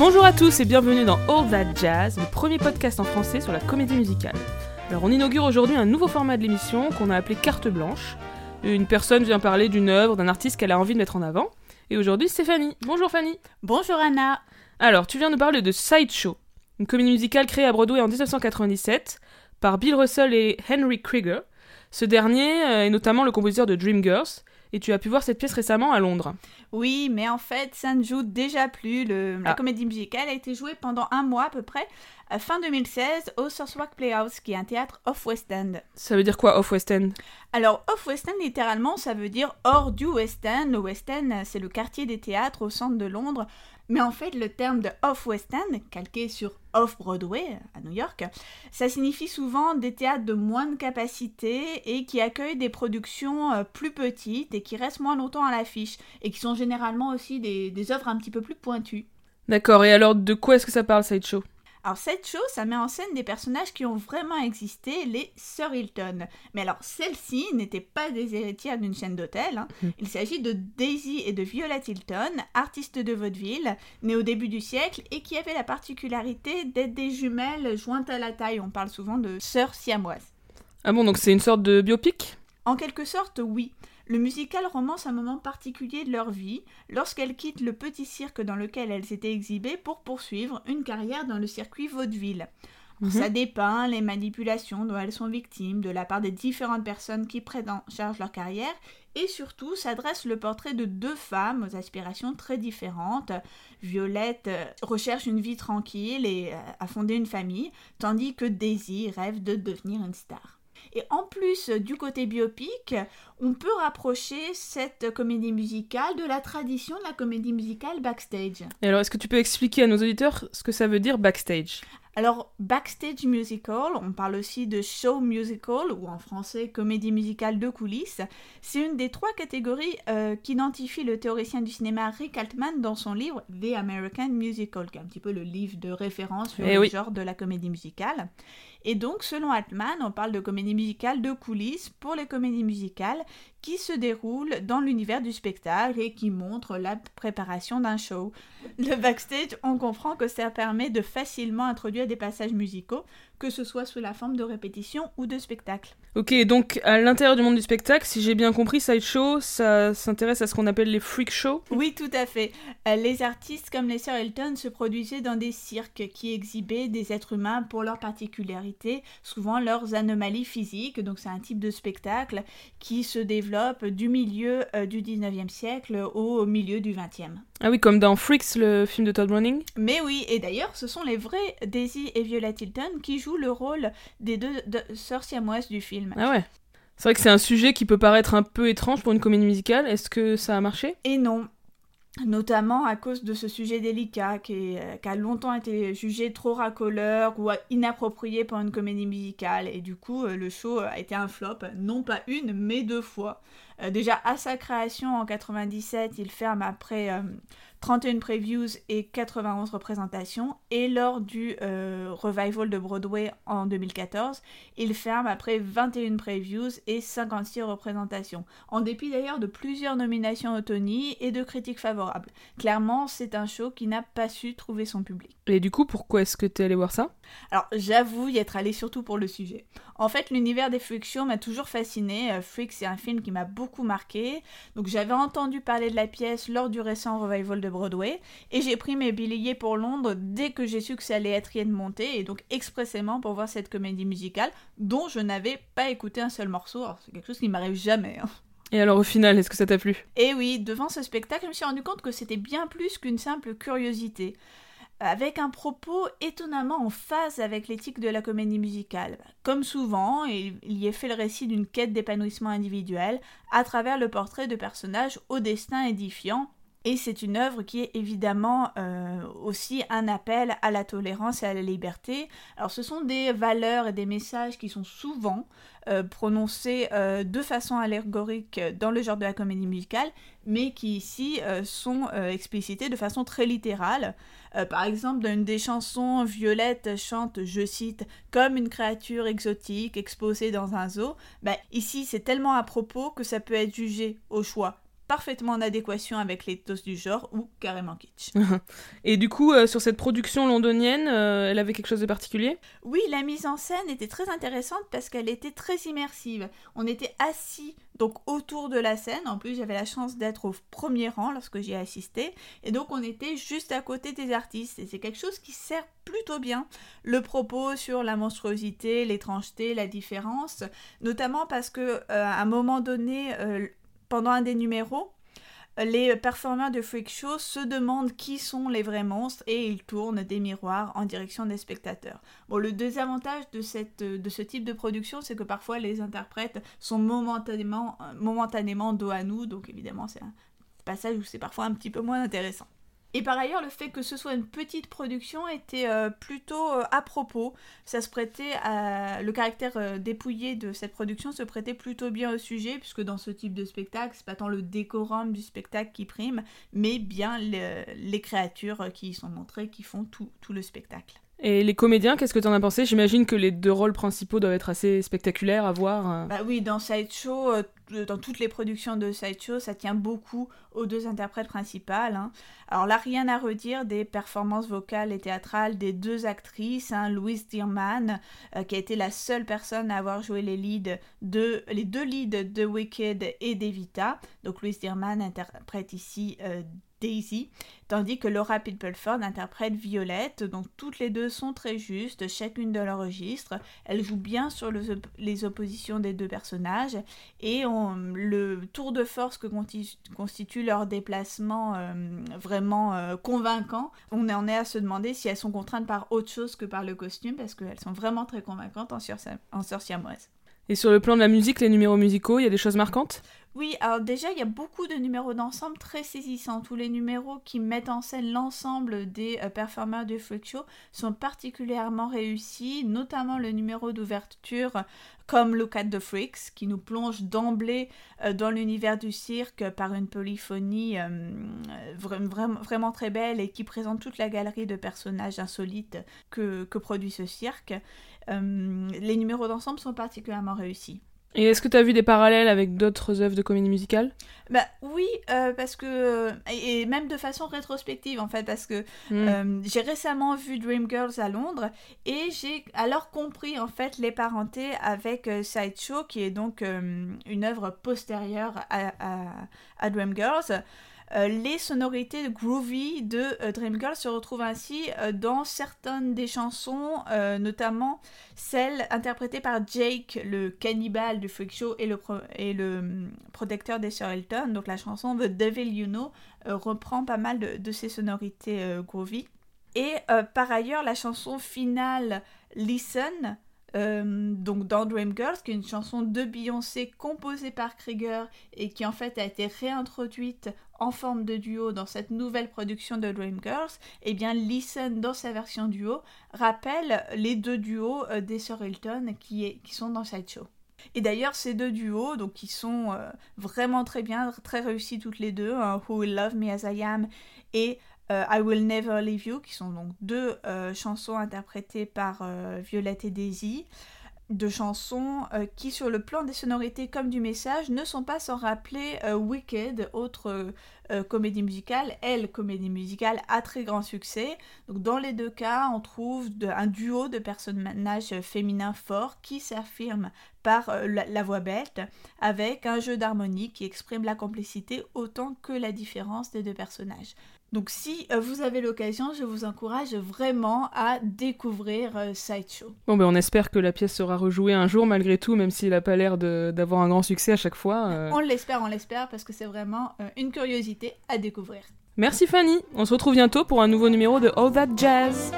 Bonjour à tous et bienvenue dans All That Jazz, le premier podcast en français sur la comédie musicale. Alors on inaugure aujourd'hui un nouveau format de l'émission qu'on a appelé carte blanche. Une personne vient parler d'une œuvre, d'un artiste qu'elle a envie de mettre en avant. Et aujourd'hui c'est Fanny. Bonjour Fanny. Bonjour Anna. Alors tu viens de parler de Sideshow, une comédie musicale créée à Broadway en 1997 par Bill Russell et Henry Krieger. Ce dernier euh, est notamment le compositeur de Dreamgirls, et tu as pu voir cette pièce récemment à Londres. Oui, mais en fait, ça ne joue déjà plus. Le, la Ah. comédie musicale a été jouée pendant un mois à peu près, fin 2016, au Southwark Playhouse, qui est un théâtre off-West End. Ça veut dire quoi off West End Alors, off-West End, littéralement, ça veut dire hors du West End. Le West End, c'est le quartier des théâtres au centre de Londres. Mais en fait, le terme de off-West End, calqué sur off-Broadway à New York, ça signifie souvent des théâtres de moindre capacité et qui accueillent des productions euh, plus petites et qui restent moins longtemps à l'affiche et qui sont généralement aussi des, des œuvres un petit peu plus pointues. D'accord, et alors de quoi est-ce que ça parle Sideshow? Alors cette show, ça met en scène des personnages qui ont vraiment existé, les Sir Hilton. Mais alors celles-ci n'étaient pas des héritières d'une chaîne d'hôtels. hein. Mhm. Il s'agit de Daisy et de Violet Hilton, artistes de vaudeville, nées au début du siècle et qui avaient la particularité d'être des jumelles jointes à la taille. On parle souvent de sœurs siamoises. Ah bon, donc c'est une sorte de biopic? En quelque sorte, oui. Le musical romance un moment particulier de leur vie, lorsqu'elles quittent le petit cirque dans lequel elles étaient exhibées pour poursuivre une carrière dans le circuit vaudeville. Mhm. Ça dépeint les manipulations dont elles sont victimes de la part des différentes personnes qui prennent en charge leur carrière et surtout s'adresse le portrait de deux femmes aux aspirations très différentes. Violette euh, recherche une vie tranquille et euh, a fondé une famille, tandis que Daisy rêve de devenir une star. Et en plus euh, du côté biopic, on peut rapprocher cette comédie musicale de la tradition de la comédie musicale backstage. Et alors est-ce que tu peux expliquer à nos auditeurs ce que ça veut dire backstage? Alors, backstage musical, on parle aussi de show musical, ou en français comédie musicale de coulisses, c'est une des trois catégories euh, qu'identifie le théoricien du cinéma Rick Altman dans son livre The American Musical, qui est un petit peu le livre de référence sur Eh le oui. genre de la comédie musicale. Et donc, selon Altman, on parle de comédie musicale de coulisses pour les comédies musicales qui se déroulent dans l'univers du spectacle et qui montrent la préparation d'un show. Le backstage, on comprend que ça permet de facilement introduire des passages musicaux, que ce soit sous la forme de répétition ou de spectacle. Ok, donc à l'intérieur du monde du spectacle, si j'ai bien compris, Sideshow, ça s'intéresse à ce qu'on appelle les freak shows? Oui, tout à fait. Euh, les artistes comme les Sir Elton se produisaient dans des cirques qui exhibaient des êtres humains pour leurs particularités, souvent leurs anomalies physiques. Donc c'est un type de spectacle qui se développe du milieu euh, du 19e siècle au milieu du 20e. Ah oui, comme dans Freaks, le film de Todd Browning. Mais oui, et d'ailleurs, ce sont les vrais Daisy et Violet Hilton qui jouent le rôle des deux de- sœurs siamoises du film. Ah ouais. C'est vrai que c'est un sujet qui peut paraître un peu étrange pour une comédie musicale. Est-ce que ça a marché? Et non, notamment à cause de ce sujet délicat euh, qui a longtemps été jugé trop racoleur ou inapproprié pour une comédie musicale. Et du coup, euh, le show a été un flop, non pas une, mais deux fois. Euh, déjà, à sa création en 97, il ferme après euh, 31 previews et 91 représentations. Et lors du euh, revival de Broadway en 2014, il ferme après 21 previews et 56 représentations. En dépit d'ailleurs de plusieurs nominations au Tony et de critiques favorables. Clairement, c'est un show qui n'a pas su trouver son public. Et du coup, pourquoi est-ce que t'es allé voir ça? Alors, j'avoue y être allé surtout pour le sujet. En fait, l'univers des freak shows m'a toujours fasciné. Euh, Freak, c'est un film qui m'a beaucoup marqué. Donc, j'avais entendu parler de la pièce lors du récent revival de Broadway. Et j'ai pris mes billets pour Londres dès que j'ai su que ça allait être montée. Et donc, expressément pour voir cette comédie musicale dont je n'avais pas écouté un seul morceau. Alors, c'est quelque chose qui m'arrive jamais. hein. Et alors au final, est-ce que ça t'a plu? Et oui, devant ce spectacle, je me suis rendu compte que c'était bien plus qu'une simple curiosité. Avec un propos étonnamment en phase avec l'éthique de la comédie musicale. Comme souvent, il y est fait le récit d'une quête d'épanouissement individuel à travers le portrait de personnages au destin édifiant. Et c'est une œuvre qui est évidemment euh, aussi un appel à la tolérance et à la liberté. Alors ce sont des valeurs et des messages qui sont souvent euh, prononcés euh, de façon allégorique dans le genre de la comédie musicale, mais qui ici sont explicités de façon très littérale. Par exemple, dans une des chansons, Violette chante, je cite, comme une créature exotique exposée dans un zoo. Ben, ici, c'est tellement à propos que ça peut être jugé au choix parfaitement en adéquation avec l'éthos du genre ou carrément kitsch. Et du coup, euh, sur cette production londonienne, euh, elle avait quelque chose de particulier? Oui, la mise en scène était très intéressante parce qu'elle était très immersive. On était assis donc autour de la scène. En plus, j'avais la chance d'être au premier rang lorsque j'y ai assisté. Et donc, on était juste à côté des artistes. Et c'est quelque chose qui sert plutôt bien le propos sur la monstruosité, l'étrangeté, la différence. Notamment parce que euh, à un moment donné, pendant un des numéros, les performeurs de Freak Show se demandent qui sont les vrais monstres et ils tournent des miroirs en direction des spectateurs. Bon, le désavantage de, ce type de production, c'est que parfois les interprètes sont momentanément, momentanément dos à nous, donc évidemment c'est un passage où c'est parfois un petit peu moins intéressant. Et par ailleurs, le fait que ce soit une petite production était euh, plutôt euh, à propos. Ça à... Le caractère euh, dépouillé de cette production se prêtait plutôt bien au sujet, puisque dans ce type de spectacle, c'est pas tant le décorum du spectacle qui prime, mais bien les créatures qui y sont montrées qui font tout le spectacle. Et les comédiens, qu'est-ce que tu en as pensé? J'imagine que les deux rôles principaux doivent être assez spectaculaires à voir. Euh. Bah oui, dans Sideshow, euh, dans toutes les productions de Sideshow, ça tient beaucoup aux deux interprètes principales. Hein. Alors là, rien à redire des performances vocales et théâtrales des deux actrices. Hein. Louise Dearman, euh, qui a été la seule personne à avoir joué les, leads de, les deux leads de Wicked et d'Evita. Donc Louise Dearman interprète ici Daisy, tandis que Laura Pitpelford interprète Violette. Donc toutes les deux sont très justes, chacune de leur registre. Elles jouent bien sur les oppositions des deux personnages et le tour de force que constitue leur déplacement euh, vraiment euh, convaincant, on en est à se demander si elles sont contraintes par autre chose que par le costume parce qu'elles sont vraiment très convaincantes en, en sorcière-moise. Et sur le plan de la musique, les numéros musicaux, il y a des choses marquantes? Oui, alors déjà, il y a beaucoup de numéros d'ensemble très saisissants. Tous les numéros qui mettent en scène l'ensemble des euh, performeurs du Freak Show sont particulièrement réussis, notamment le numéro d'ouverture comme Look at the Freaks, qui nous plonge d'emblée euh, dans l'univers du cirque par une polyphonie euh, vraiment très belle et qui présente toute la galerie de personnages insolites que, que produit ce cirque. les numéros d'ensemble sont particulièrement réussis. Et est-ce que tu as vu des parallèles avec d'autres œuvres de comédie musicale? Bah oui, euh, parce que et même de façon rétrospective en fait, parce que hmm. euh, j'ai récemment vu Dreamgirls à Londres et j'ai alors compris en fait les parentés avec euh, Sideshow, qui est donc une œuvre postérieure à, à, à Dreamgirls. Euh, les sonorités groovy de euh, Dreamgirl se retrouvent ainsi euh, dans certaines des chansons, notamment celles interprétées par Jake, le cannibale du Freak Show et le, hum, protecteur des Sir Elton. Donc la chanson The Devil You Know reprend pas mal de ces sonorités groovy. Et par ailleurs, la chanson finale Listen euh, donc dans Dreamgirls, qui est une chanson de Beyoncé composée par Krieger et qui en fait a été réintroduite en forme de duo dans cette nouvelle production de Dreamgirls, et eh bien Listen dans sa version duo rappelle les deux duos euh, des sœurs Hilton qui, sont dans Sideshow. Et d'ailleurs, ces deux duos, donc qui sont euh, vraiment très bien, très réussis toutes les deux, hein, Who Will Love Me As I Am et I Will Never Leave You, qui sont donc deux euh, chansons interprétées par euh, Violette et Daisy. Deux chansons qui, sur le plan des sonorités comme du message, ne sont pas sans rappeler Wicked, autre comédie musicale. Elle, comédie musicale à très grand succès. Donc, dans les deux cas, on trouve un duo de personnages féminins forts qui s'affirment par la, la, voix bête, avec un jeu d'harmonie qui exprime la complicité autant que la différence des deux personnages. Donc si euh, vous avez l'occasion, je vous encourage vraiment à découvrir euh, Sideshow. Bon ben on espère que la pièce sera rejouée un jour malgré tout, même s'il n'a pas l'air d'avoir un grand succès à chaque fois. Euh. On l'espère, on l'espère, parce que c'est vraiment une curiosité à découvrir. Merci Fanny, on se retrouve bientôt pour un nouveau numéro de All That Jazz.